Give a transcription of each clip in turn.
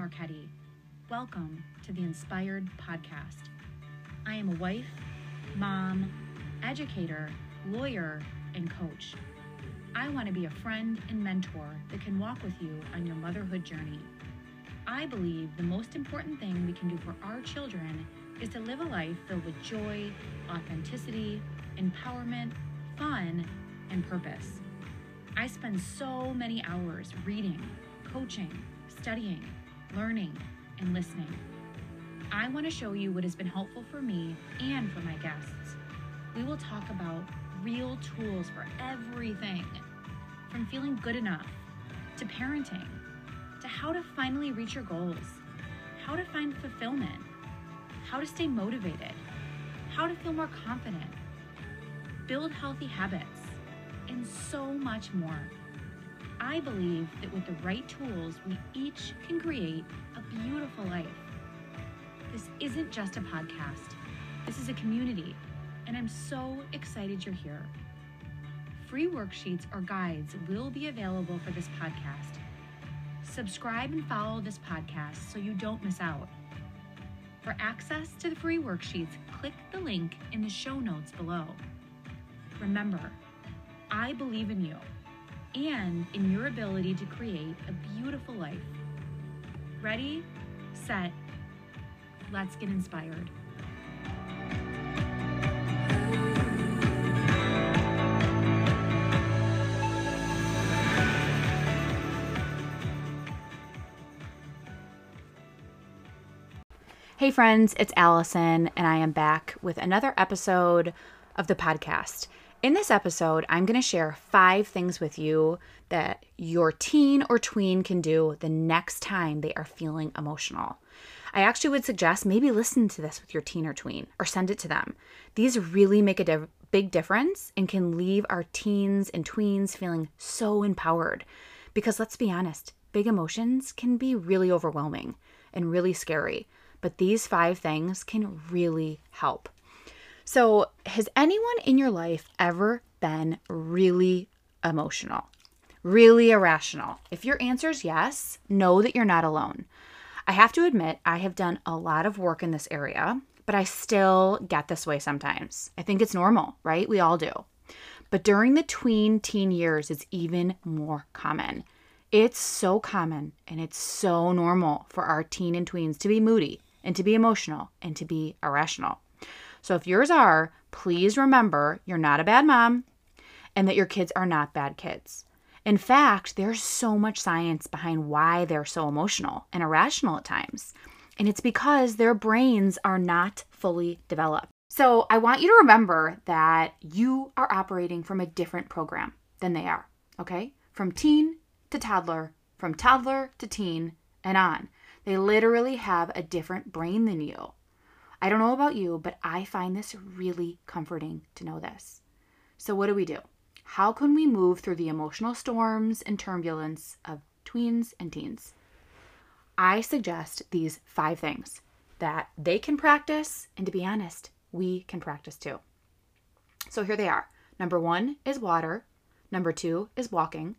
Marketti. Welcome to the Inspired Podcast. I am a wife, mom, educator, lawyer, and coach. I want to be a friend and mentor that can walk with you on your motherhood journey. I believe the most important thing we can do for our children is to live a life filled with joy, authenticity, empowerment, fun, and purpose. I spend so many hours reading, coaching, studying, learning, and listening. I want to show you what has been helpful for me and for my guests. We will talk about real tools for everything from feeling good enough to parenting to how to finally reach your goals, how to find fulfillment, how to stay motivated, how to feel more confident, build healthy habits, and so much more. I believe that with the right tools, we each can create a beautiful life. This isn't just a podcast, this is a community, and I'm so excited you're here. Free worksheets or guides will be available for this podcast. Subscribe and follow this podcast so you don't miss out. For access to the free worksheets, click the link in the show notes below. Remember, I believe in you and in your ability to create a beautiful life. Ready, set, let's get inspired. Hey, friends, it's Allison, and I am back with another episode of the podcast. In this episode, I'm going to share five things with you that your teen or tween can do the next time they are feeling emotional. I actually would suggest maybe listen to this with your teen or tween or send it to them. These really make a div- big difference and can leave our teens and tweens feeling so empowered. Because let's be honest, big emotions can be really overwhelming and really scary, but these five things can really help. So, has anyone in your life ever been really emotional? Really irrational? If your answer is yes, know that you're not alone. I have to admit, I have done a lot of work in this area, but I still get this way sometimes. I think it's normal, right? We all do. But during the tween teen years, it's even more common. It's so common and it's so normal for our teen and tweens to be moody and to be emotional and to be irrational. So if yours are, please remember you're not a bad mom and that your kids are not bad kids. In fact, there's so much science behind why they're so emotional and irrational at times. And it's because their brains are not fully developed. So I want you to remember that you are operating from a different program than they are, okay? From teen to toddler, from toddler to teen, and on. They literally have a different brain than you. I don't know about you, but I find this really comforting to know this. So, what do we do? How can we move through the emotional storms and turbulence of tweens and teens? I suggest these five things that they can practice, and to be honest, we can practice too. So, here they are. Number one is water. Number two is walking.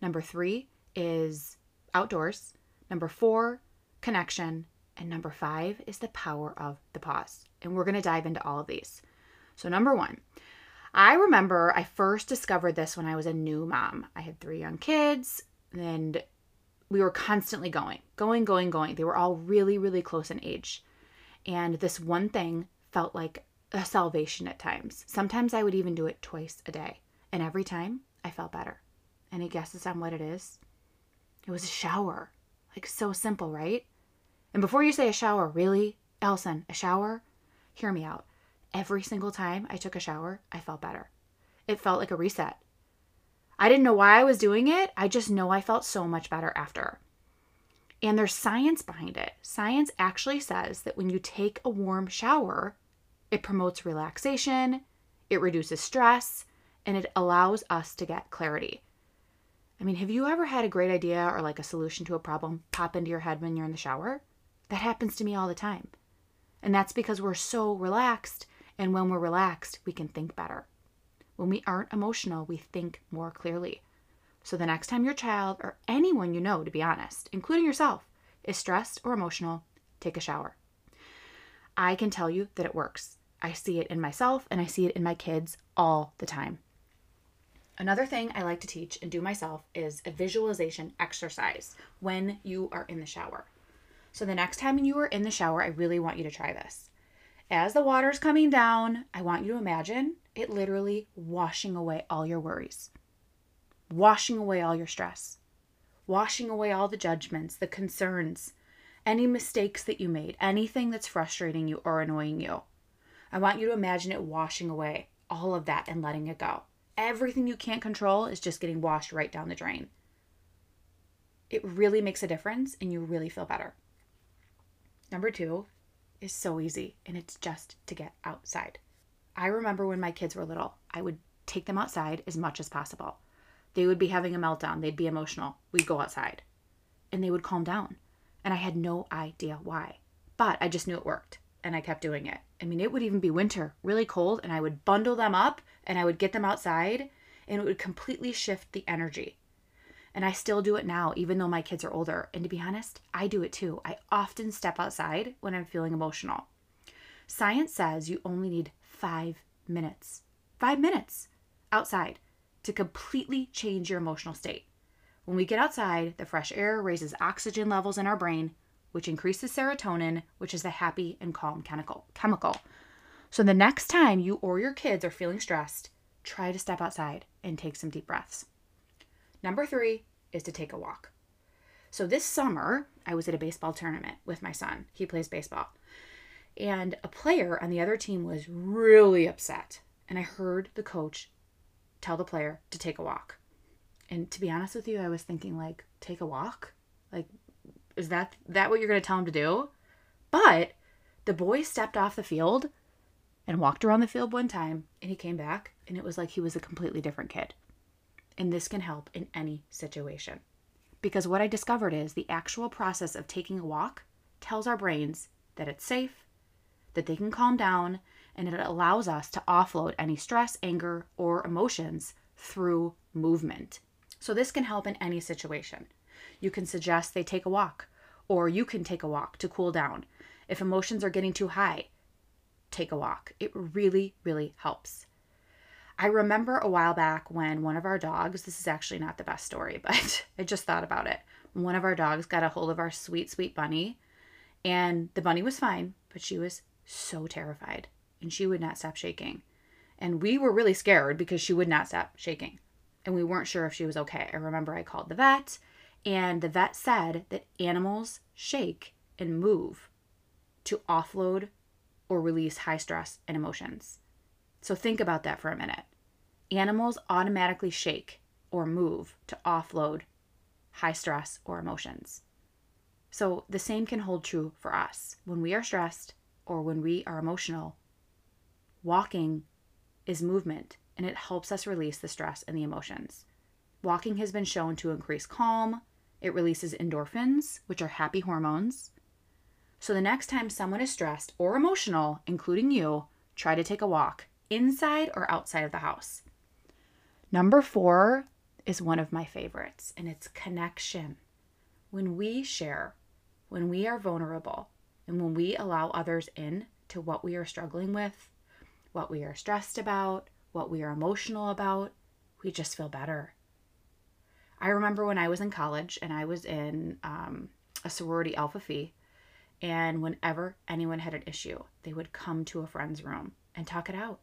Number three is outdoors. Number four, connection. And number five is the power of the pause. And we're going to dive into all of these. So, number one, I remember I first discovered this when I was a new mom. I had three young kids, and we were constantly going, going, going, going. They were all really, really close in age. And this one thing felt like a salvation at times. Sometimes I would even do it twice a day. And every time I felt better. Any guesses on what it is? It was a shower. Like so simple, right? And before you say a shower, really? Allison, a shower? Hear me out. Every single time I took a shower, I felt better. It felt like a reset. I didn't know why I was doing it. I just know I felt so much better after. And there's science behind it. Science actually says that when you take a warm shower, it promotes relaxation, it reduces stress, and it allows us to get clarity. I mean, have you ever had a great idea or like a solution to a problem pop into your head when you're in the shower? That happens to me all the time. And that's because we're so relaxed. And when we're relaxed, we can think better. When we aren't emotional, we think more clearly. So the next time your child or anyone you know, to be honest, including yourself, is stressed or emotional, take a shower. I can tell you that it works. I see it in myself and I see it in my kids all the time. Another thing I like to teach and do myself is a visualization exercise when you are in the shower. So, the next time you are in the shower, I really want you to try this. As the water is coming down, I want you to imagine it literally washing away all your worries, washing away all your stress, washing away all the judgments, the concerns, any mistakes that you made, anything that's frustrating you or annoying you. I want you to imagine it washing away all of that and letting it go. Everything you can't control is just getting washed right down the drain. It really makes a difference and you really feel better. Number two is so easy and it's just to get outside. I remember when my kids were little, I would take them outside as much as possible. They would be having a meltdown, they'd be emotional. We'd go outside and they would calm down. And I had no idea why. But I just knew it worked and I kept doing it. I mean, it would even be winter, really cold, and I would bundle them up and I would get them outside and it would completely shift the energy. And I still do it now, even though my kids are older. And to be honest, I do it too. I often step outside when I'm feeling emotional. Science says you only need five minutes, five minutes outside to completely change your emotional state. When we get outside, the fresh air raises oxygen levels in our brain, which increases serotonin, which is the happy and calm chemical. chemical. So the next time you or your kids are feeling stressed, try to step outside and take some deep breaths. Number three is to take a walk. So this summer, I was at a baseball tournament with my son. He plays baseball. And a player on the other team was really upset. And I heard the coach tell the player to take a walk. And to be honest with you, I was thinking like, take a walk? Like is that that what you're going to tell him to do? But the boy stepped off the field and walked around the field one time and he came back and it was like he was a completely different kid. And this can help in any situation. Because what I discovered is the actual process of taking a walk tells our brains that it's safe, that they can calm down, and it allows us to offload any stress, anger, or emotions through movement. So, this can help in any situation. You can suggest they take a walk, or you can take a walk to cool down. If emotions are getting too high, take a walk. It really, really helps. I remember a while back when one of our dogs, this is actually not the best story, but I just thought about it. One of our dogs got a hold of our sweet, sweet bunny, and the bunny was fine, but she was so terrified and she would not stop shaking. And we were really scared because she would not stop shaking. And we weren't sure if she was okay. I remember I called the vet, and the vet said that animals shake and move to offload or release high stress and emotions. So think about that for a minute. Animals automatically shake or move to offload high stress or emotions. So the same can hold true for us. When we are stressed or when we are emotional, walking is movement and it helps us release the stress and the emotions. Walking has been shown to increase calm, it releases endorphins, which are happy hormones. So the next time someone is stressed or emotional, including you, try to take a walk inside or outside of the house. Number four is one of my favorites, and it's connection. When we share, when we are vulnerable, and when we allow others in to what we are struggling with, what we are stressed about, what we are emotional about, we just feel better. I remember when I was in college and I was in um, a sorority Alpha Phi, and whenever anyone had an issue, they would come to a friend's room and talk it out.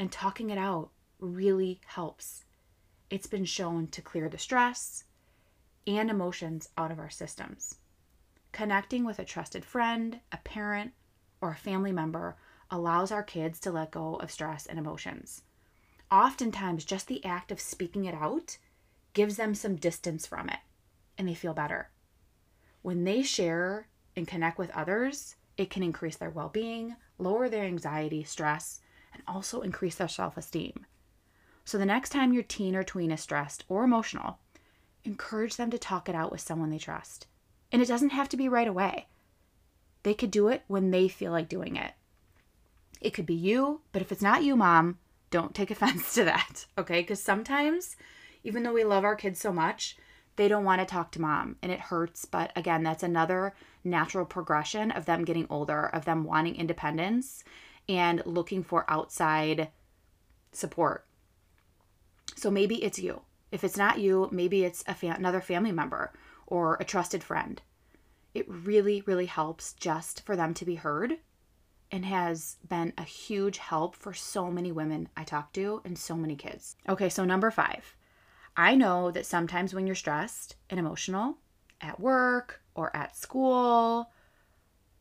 And talking it out really helps. It's been shown to clear the stress and emotions out of our systems. Connecting with a trusted friend, a parent, or a family member allows our kids to let go of stress and emotions. Oftentimes, just the act of speaking it out gives them some distance from it and they feel better. When they share and connect with others, it can increase their well being, lower their anxiety, stress, and also increase their self esteem. So the next time your teen or tween is stressed or emotional, encourage them to talk it out with someone they trust. And it doesn't have to be right away. They could do it when they feel like doing it. It could be you, but if it's not you, mom, don't take offense to that, okay? Because sometimes, even though we love our kids so much, they don't want to talk to mom and it hurts. But again, that's another natural progression of them getting older, of them wanting independence and looking for outside support. So maybe it's you. If it's not you, maybe it's fa- another family member or a trusted friend. It really, really helps just for them to be heard and has been a huge help for so many women I talk to and so many kids. Okay, so number five, I know that sometimes when you're stressed and emotional at work or at school,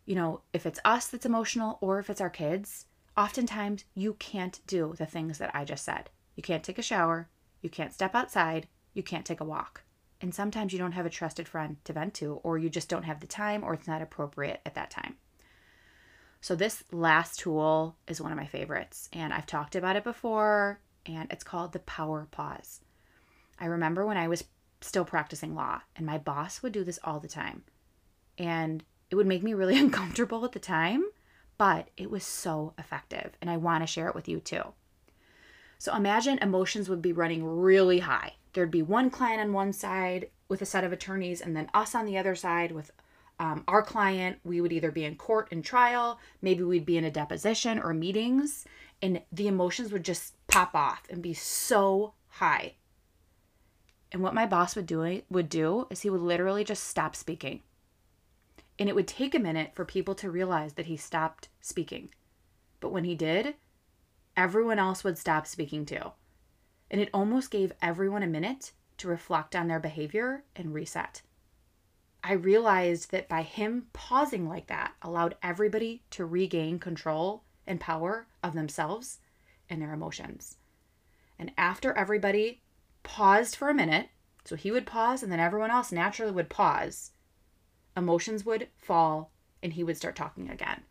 you know, if it's us that's emotional or if it's our kids, oftentimes you can't do the things that I just said. You can't take a shower, you can't step outside, you can't take a walk. And sometimes you don't have a trusted friend to vent to, or you just don't have the time, or it's not appropriate at that time. So, this last tool is one of my favorites, and I've talked about it before, and it's called the power pause. I remember when I was still practicing law, and my boss would do this all the time. And it would make me really uncomfortable at the time, but it was so effective, and I want to share it with you too. So, imagine emotions would be running really high. There'd be one client on one side with a set of attorneys, and then us on the other side with um, our client, we would either be in court and trial, maybe we'd be in a deposition or meetings, and the emotions would just pop off and be so high. And what my boss would do would do is he would literally just stop speaking. And it would take a minute for people to realize that he stopped speaking. But when he did, everyone else would stop speaking too. And it almost gave everyone a minute to reflect on their behavior and reset. I realized that by him pausing like that allowed everybody to regain control and power of themselves and their emotions. And after everybody paused for a minute, so he would pause and then everyone else naturally would pause, emotions would fall and he would start talking again.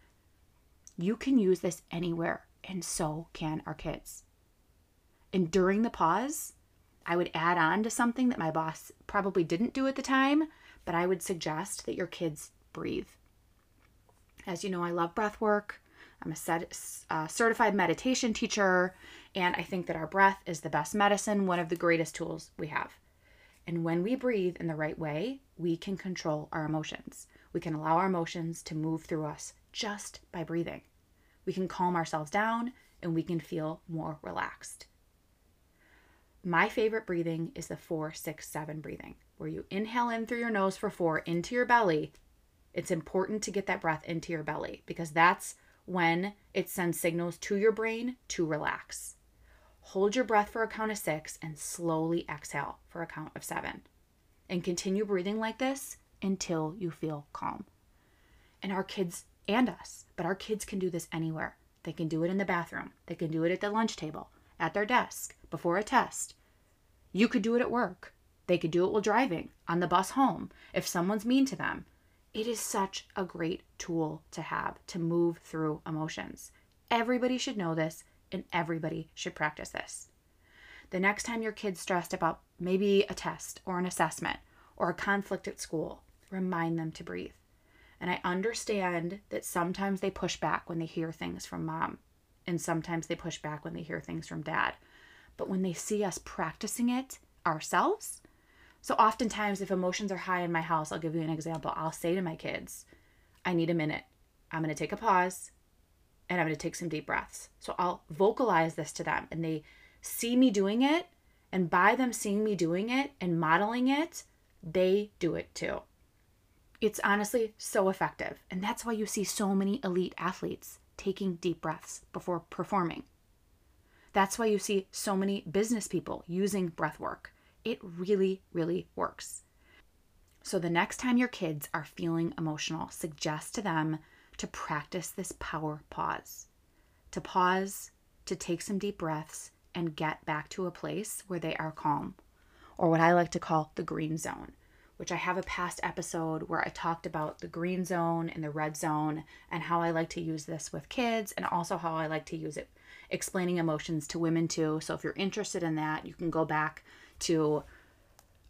You can use this anywhere, and so can our kids. And during the pause, I would add on to something that my boss probably didn't do at the time, but I would suggest that your kids breathe. As you know, I love breath work. I'm a set, uh, certified meditation teacher, and I think that our breath is the best medicine, one of the greatest tools we have. And when we breathe in the right way, we can control our emotions. We can allow our emotions to move through us just by breathing. We can calm ourselves down and we can feel more relaxed. My favorite breathing is the four, six, seven breathing where you inhale in through your nose for four into your belly, it's important to get that breath into your belly because that's when it sends signals to your brain to relax. Hold your breath for a count of six and slowly exhale for a count of seven. And continue breathing like this until you feel calm. And our kids and us, but our kids can do this anywhere. They can do it in the bathroom, they can do it at the lunch table, at their desk, before a test. You could do it at work. They could do it while driving, on the bus home, if someone's mean to them. It is such a great tool to have to move through emotions. Everybody should know this and everybody should practice this. The next time your kid's stressed about maybe a test or an assessment or a conflict at school, remind them to breathe. And I understand that sometimes they push back when they hear things from mom, and sometimes they push back when they hear things from dad. But when they see us practicing it ourselves, so, oftentimes, if emotions are high in my house, I'll give you an example. I'll say to my kids, I need a minute. I'm going to take a pause and I'm going to take some deep breaths. So, I'll vocalize this to them and they see me doing it. And by them seeing me doing it and modeling it, they do it too. It's honestly so effective. And that's why you see so many elite athletes taking deep breaths before performing. That's why you see so many business people using breath work it really, really works. So, the next time your kids are feeling emotional, suggest to them to practice this power pause. To pause, to take some deep breaths, and get back to a place where they are calm, or what I like to call the green zone, which I have a past episode where I talked about the green zone and the red zone and how I like to use this with kids and also how I like to use it explaining emotions to women too. So, if you're interested in that, you can go back to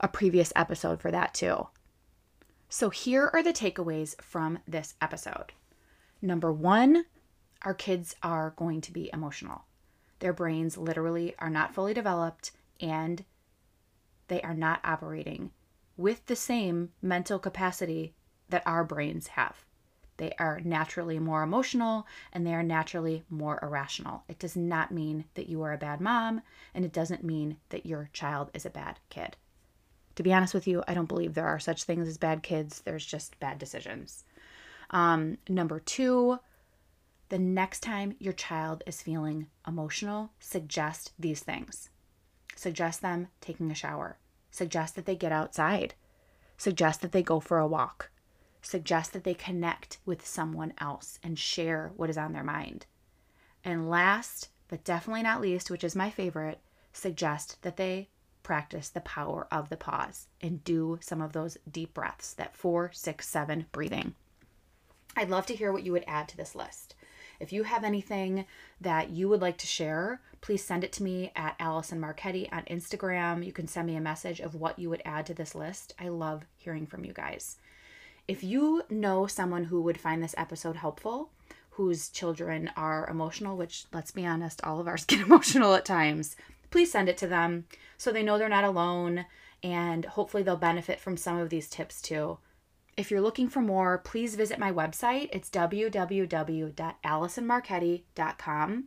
a previous episode for that too. So, here are the takeaways from this episode. Number one, our kids are going to be emotional. Their brains literally are not fully developed and they are not operating with the same mental capacity that our brains have. They are naturally more emotional and they are naturally more irrational. It does not mean that you are a bad mom, and it doesn't mean that your child is a bad kid. To be honest with you, I don't believe there are such things as bad kids. There's just bad decisions. Um, number two, the next time your child is feeling emotional, suggest these things. Suggest them taking a shower. Suggest that they get outside. Suggest that they go for a walk suggest that they connect with someone else and share what is on their mind. And last, but definitely not least, which is my favorite, suggest that they practice the power of the pause and do some of those deep breaths, that four, six, seven breathing. I'd love to hear what you would add to this list. If you have anything that you would like to share, please send it to me at Allison Marketti on Instagram. You can send me a message of what you would add to this list. I love hearing from you guys. If you know someone who would find this episode helpful, whose children are emotional, which let's be honest, all of ours get emotional at times, please send it to them so they know they're not alone and hopefully they'll benefit from some of these tips too. If you're looking for more, please visit my website. It's www.allisonmarketti.com.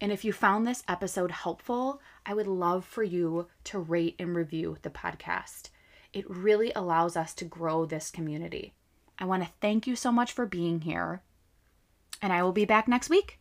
And if you found this episode helpful, I would love for you to rate and review the podcast it really allows us to grow this community. I want to thank you so much for being here, and I will be back next week.